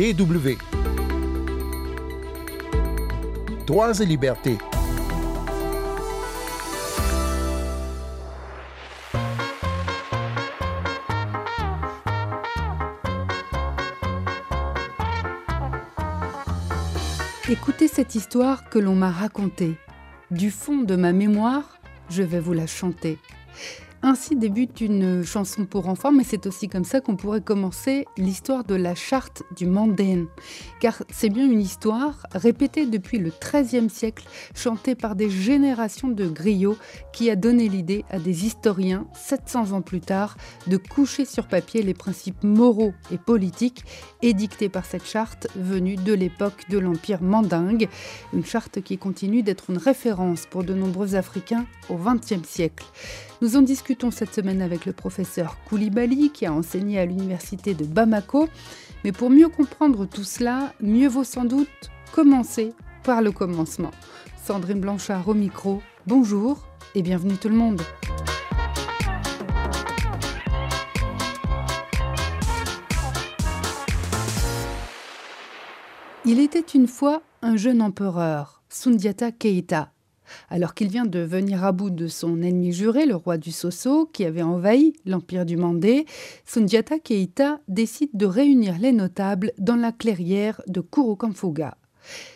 DW. Droits et libertés. Écoutez cette histoire que l'on m'a racontée. Du fond de ma mémoire, je vais vous la chanter. Ainsi débute une chanson pour enfants, mais c'est aussi comme ça qu'on pourrait commencer l'histoire de la charte du Mandin. Car c'est bien une histoire répétée depuis le XIIIe siècle, chantée par des générations de griots, qui a donné l'idée à des historiens, 700 ans plus tard, de coucher sur papier les principes moraux et politiques édictés par cette charte venue de l'époque de l'Empire mandingue. Une charte qui continue d'être une référence pour de nombreux Africains au XXe siècle. Nous en discutons cette semaine avec le professeur Koulibaly qui a enseigné à l'université de Bamako. Mais pour mieux comprendre tout cela, mieux vaut sans doute commencer par le commencement. Sandrine Blanchard au micro, bonjour et bienvenue tout le monde. Il était une fois un jeune empereur, Sundiata Keita, alors qu'il vient de venir à bout de son ennemi juré, le roi du Soso, qui avait envahi l'empire du Mandé, Sundiata Keita décide de réunir les notables dans la clairière de Kurukamfuga.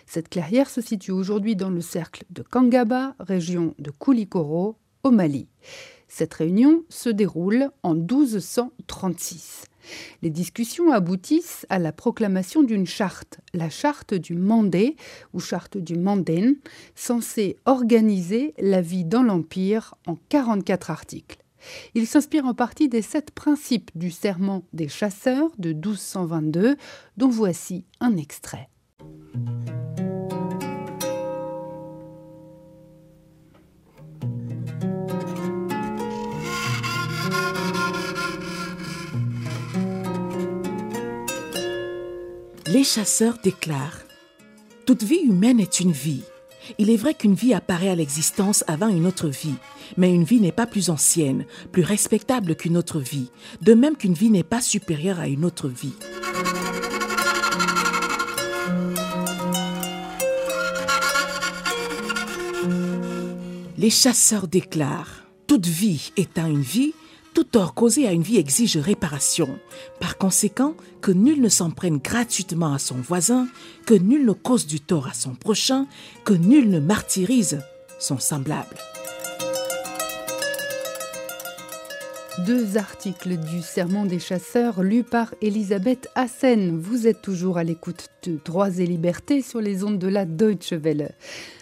Cette clairière se situe aujourd'hui dans le cercle de Kangaba, région de Koulikoro, au Mali. Cette réunion se déroule en 1236. Les discussions aboutissent à la proclamation d'une charte, la charte du Mandé ou charte du Manden, censée organiser la vie dans l'Empire en 44 articles. Il s'inspire en partie des sept principes du serment des chasseurs de 1222, dont voici un extrait. Les chasseurs déclarent Toute vie humaine est une vie. Il est vrai qu'une vie apparaît à l'existence avant une autre vie, mais une vie n'est pas plus ancienne, plus respectable qu'une autre vie, de même qu'une vie n'est pas supérieure à une autre vie. Les chasseurs déclarent Toute vie étant une vie, tout tort causé à une vie exige réparation. Par conséquent, que nul ne s'en prenne gratuitement à son voisin, que nul ne cause du tort à son prochain, que nul ne martyrise son semblable. Deux articles du Serment des chasseurs lus par Elisabeth Hassen. Vous êtes toujours à l'écoute de Droits et Libertés sur les ondes de la Deutsche Welle.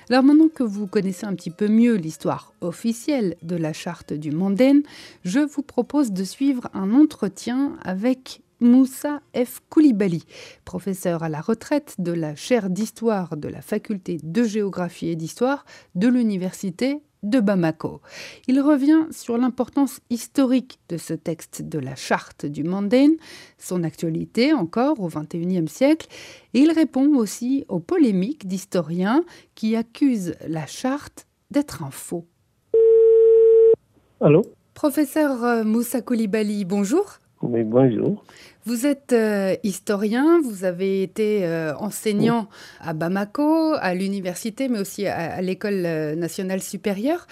Alors maintenant que vous connaissez un petit peu mieux l'histoire officielle de la charte du Manden, je vous propose de suivre un entretien avec Moussa F. Koulibaly, professeur à la retraite de la chaire d'histoire de la faculté de géographie et d'histoire de l'université de Bamako. Il revient sur l'importance historique de ce texte de la charte du Mandane, son actualité encore au XXIe siècle, et il répond aussi aux polémiques d'historiens qui accusent la charte d'être un faux. Allô? Professeur Moussa Koulibaly, bonjour. Oui, bonjour. Vous êtes euh, historien, vous avez été euh, enseignant à Bamako, à l'université, mais aussi à, l'École euh, nationale supérieure.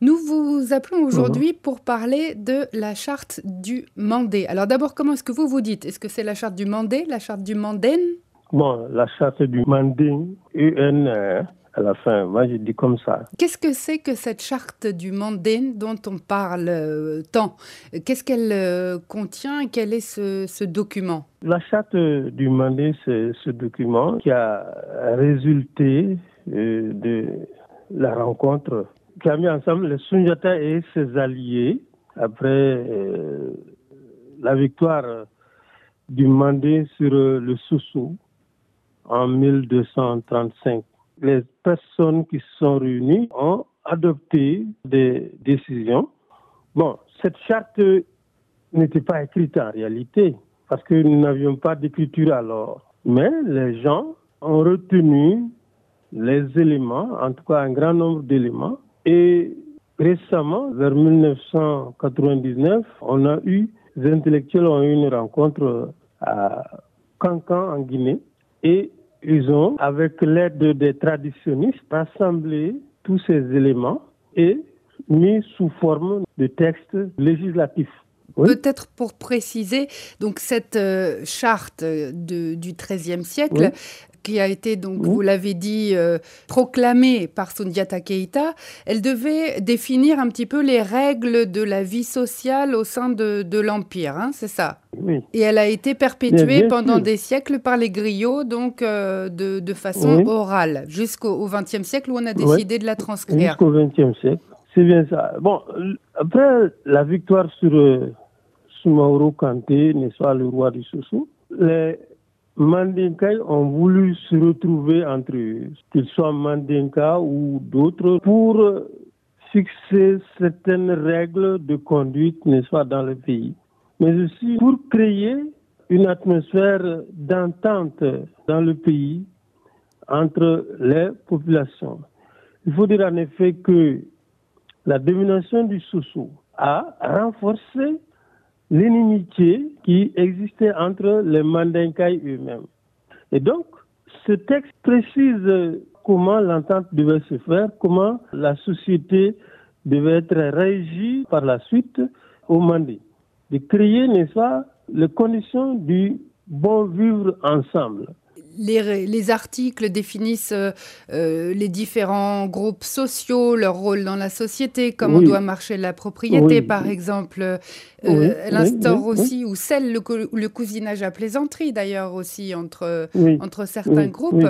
Nous vous appelons aujourd'hui pour parler de la charte du Mandé. Alors d'abord, comment est-ce que vous vous dites? Est-ce que c'est la charte du Mandé, la charte du Mandén Bon, la charte du Mandé, UN, à la fin. Moi, je dis comme ça. Qu'est-ce que c'est que cette charte du Mandin dont on parle euh, tant? Qu'est-ce qu'elle euh, contient Quel est ce, document? La charte du Mandin, c'est ce document qui a résulté euh, de la rencontre qui a mis ensemble les Sunjata et ses alliés après la victoire du Mandé sur le Soussou en 1235 les personnes qui sont réunies ont adopté des décisions. Bon, cette charte n'était pas écrite en réalité, parce que nous n'avions pas d'écriture alors. Mais les gens ont retenu les éléments, en tout cas un grand nombre d'éléments, et récemment, vers 1999, on a eu, les intellectuels ont eu une rencontre à Cancan en Guinée et ils ont, avec l'aide des traditionnistes, rassemblé tous ces éléments et mis sous forme de textes législatifs. Peut-être pour préciser, donc cette euh, charte de, du XIIIe siècle, qui a été, donc, vous l'avez dit, euh, proclamée par Sundiata Keita, elle devait définir un petit peu les règles de la vie sociale au sein de, de l'Empire, hein, c'est ça? Oui. Et elle a été perpétuée pendant des siècles par les griots, donc euh, de, de, façon orale, jusqu'au XXe siècle où on a décidé de la transcrire. Jusqu'au XXe siècle, c'est bien ça. Bon, après la victoire sur euh, Soumaoro Kanté, n'est-ce pas, le roi du Sousou, les Mandinkai ont voulu se retrouver entre eux, qu'ils soient Mandinka ou d'autres, pour fixer certaines règles de conduite, n'est-ce pas, dans le pays, mais aussi pour créer une atmosphère d'entente dans le pays entre les populations. Il faut dire en effet que la domination du Soussou a renforcé l'inimitié qui existait entre les Mandinkai eux-mêmes. Et donc, ce texte précise comment l'entente devait se faire, comment la société devait être régie par la suite au Mandi. De créer, n'est-ce pas, les conditions du bon vivre ensemble les, les, articles définissent euh, euh, les différents groupes sociaux, leur rôle dans la société, comment oui. doit marcher la propriété, oui. par exemple. Euh, oui. Elle instaure aussi, ou celle, le, le, cousinage à plaisanterie d'ailleurs aussi, entre, entre certains groupes.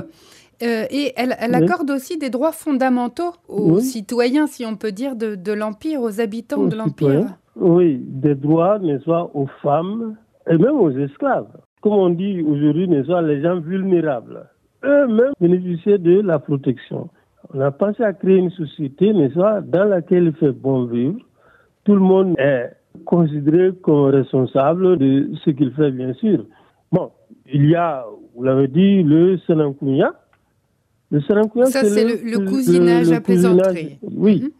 Euh, et elle, elle accorde aussi des droits fondamentaux aux citoyens, si on peut dire, de, de l'Empire, aux habitants aux de l'Empire. Oui, des droits, n'est-ce pas, aux femmes et même aux esclaves comme on dit aujourd'hui, ne les gens vulnérables. Eux-mêmes bénéficiaient de la protection. On a pensé à créer une société, dans laquelle il fait bon vivre. Tout le monde est considéré comme responsable de ce qu'il fait, bien sûr. Bon, il y a, vous l'avez dit, le Senankunya. Le Senankunya, c'est le, le, le, cousinage le, à plaisanterie. Oui. Mm -hmm.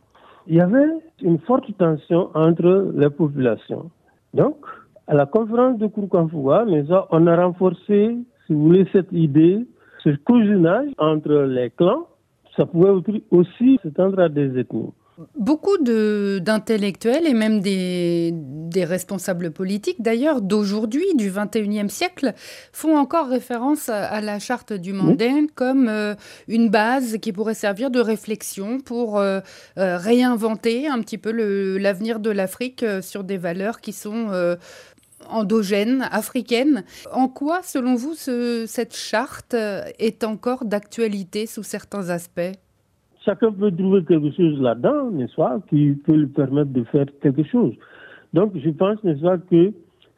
Il y avait une forte tension entre les populations. Donc, à la conférence de Kourkanfoua, on a renforcé, si vous voulez, cette idée, ce cousinage entre les clans. Ça pouvait aussi s'étendre à des ethnies. Beaucoup d'intellectuels et même des, des responsables politiques, d'ailleurs, d'aujourd'hui, du 21e siècle, font encore référence à, à la charte du Mandin oui. comme euh, une base qui pourrait servir de réflexion pour euh, euh, réinventer un petit peu l'avenir de l'Afrique sur des valeurs qui sont endogène, africaine. En quoi, selon vous, ce, cette charte est encore d'actualité sous certains aspects? Chacun peut trouver quelque chose là-dedans, n'est-ce pas, qui peut lui permettre de faire quelque chose. Donc, je pense, n'est-ce pas, que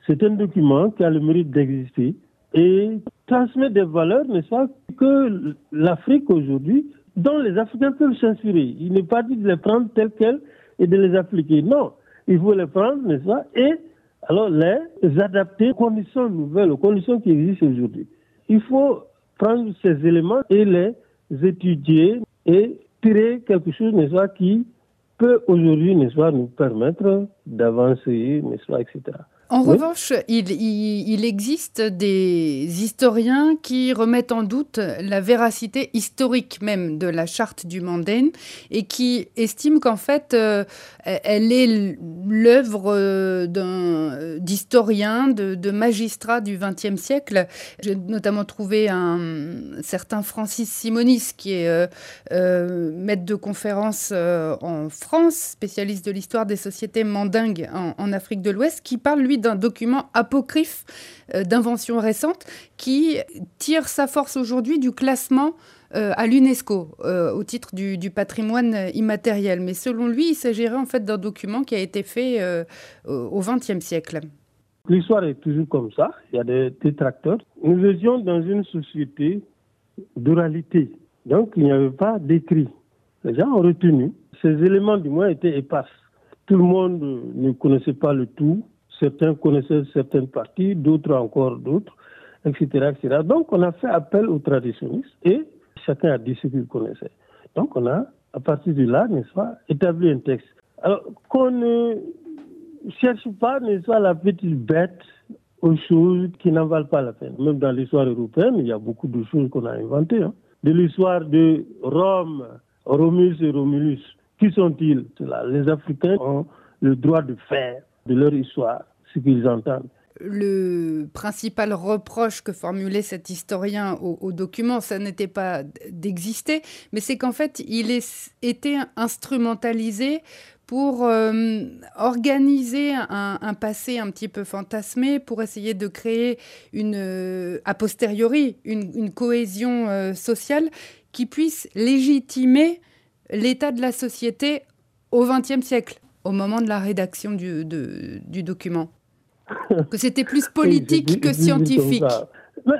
c'est un document qui a le mérite d'exister et transmet des valeurs, n'est-ce pas, que l'Afrique aujourd'hui, dont les Africains peuvent s'inspirer. Il n'est pas dit de les prendre telles quelles et de les appliquer. Non, il faut les prendre, n'est-ce pas, et alors les adapter aux conditions nouvelles, aux conditions qui existent aujourd'hui. Il faut prendre ces éléments et les étudier et tirer quelque chose, n'est-ce pas, qui peut aujourd'hui, n'est-ce pas, nous permettre d'avancer, n'est-ce pas, etc. En oui. revanche, il, il, il, existe des historiens qui remettent en doute la véracité historique même de la charte du Mandin et qui estiment qu'en fait, euh, elle est l'œuvre euh, d'un d'historiens, de, de, magistrats du XXe siècle. J'ai notamment trouvé un certain Francis Simonis, qui est euh, euh maître de conférence euh, en France, spécialiste de l'histoire des sociétés mandingues en, en Afrique de l'Ouest, qui parle, lui, d'un document apocryphe euh, d'invention récente qui tire sa force aujourd'hui du classement euh, à l'UNESCO euh, au titre du, patrimoine immatériel. Mais selon lui, il s'agirait en fait d'un document qui a été fait au XXe siècle. L'histoire est toujours comme ça. Il y a des détracteurs. Nous étions dans une société d'oralité. Donc, il n'y avait pas d'écrit. Les gens ont retenu. Ces éléments, du moins, étaient épars. Tout le monde ne connaissait pas le tout. Certains connaissaient certaines parties, d'autres encore d'autres, etc., etc. Donc, on a fait appel aux traditionnistes et chacun a dit ce qu'il connaissait. Donc, on a, à partir de là, n'est-ce pas, établi un texte. Alors, qu'on ne cherche pas, n'est-ce pas, la petite bête aux choses qui n'en valent pas la peine. Même dans l'histoire européenne, il y a beaucoup de choses qu'on a inventées. Hein. De l'histoire de Rome, Romulus et Romulus, qui sont-ils? Les Africains ont le droit de faire de leur histoire ce qu'ils entendent. Le principal reproche que formulait cet historien au, document, ça n'était pas d'exister, mais c'est qu'en fait, il était instrumentalisé pour euh, organiser un, passé un petit peu fantasmé, pour essayer de créer une, euh, a posteriori une, cohésion euh, sociale qui puisse légitimer l'état de la société au XXe siècle, au moment de la rédaction du document. que c'était plus politique que scientifique.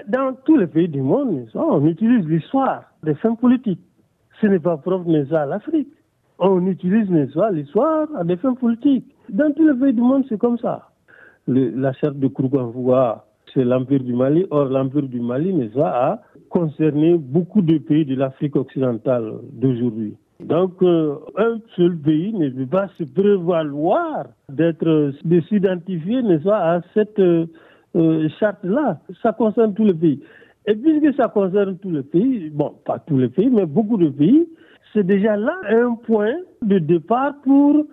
dans tous les pays du monde, on utilise l'histoire des fins politiques. Ce n'est pas propre mais à l'Afrique. On utilise l'histoire à des fins politiques. Dans tous les pays du monde, c'est comme ça. la charte de Kouroukanfoua, c'est l'Empire du Mali. Or, l'Empire du Mali, mais ça a concerné beaucoup de pays de l'Afrique occidentale d'aujourd'hui. Donc, euh, un seul pays ne peut pas se prévaloir d'être, de s'identifier, à cette euh, euh, charte-là. Ça concerne tous les pays. Et puisque ça concerne tous les pays, bon, pas tous les pays, mais beaucoup de pays, c'est déjà là un point de départ pour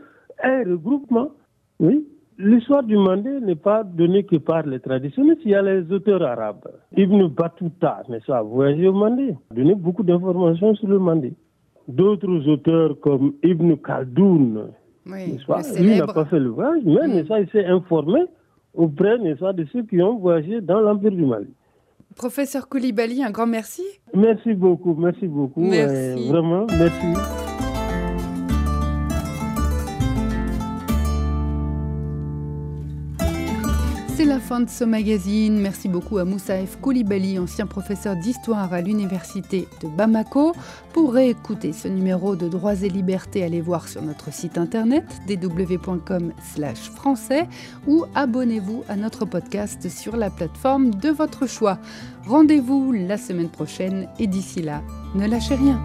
un regroupement. Oui. L'histoire du Mandé n'est pas donnée que par les traditionnistes. Il y a les auteurs arabes. Ibn Battuta, n'est-ce pas, voyagé au Mandé, donné beaucoup d'informations sur le Mandé d'autres auteurs comme Ibn Khaldoun. Oui, Lui n'a pas fait le voyage, mais mm. il s'est informé auprès de ceux qui ont voyagé dans l'Empire du Mali. Professeur Koulibaly, un grand merci. Merci beaucoup, merci beaucoup. Merci. vraiment, merci. La fin de ce magazine. Merci beaucoup à Moussaef Koulibaly, ancien professeur d'histoire à l'université de Bamako. Pour réécouter ce numéro de Droits et Libertés, allez voir sur notre site internet dw.com/français ou abonnez-vous à notre podcast sur la plateforme de votre choix. Rendez-vous la semaine prochaine et d'ici là, ne lâchez rien.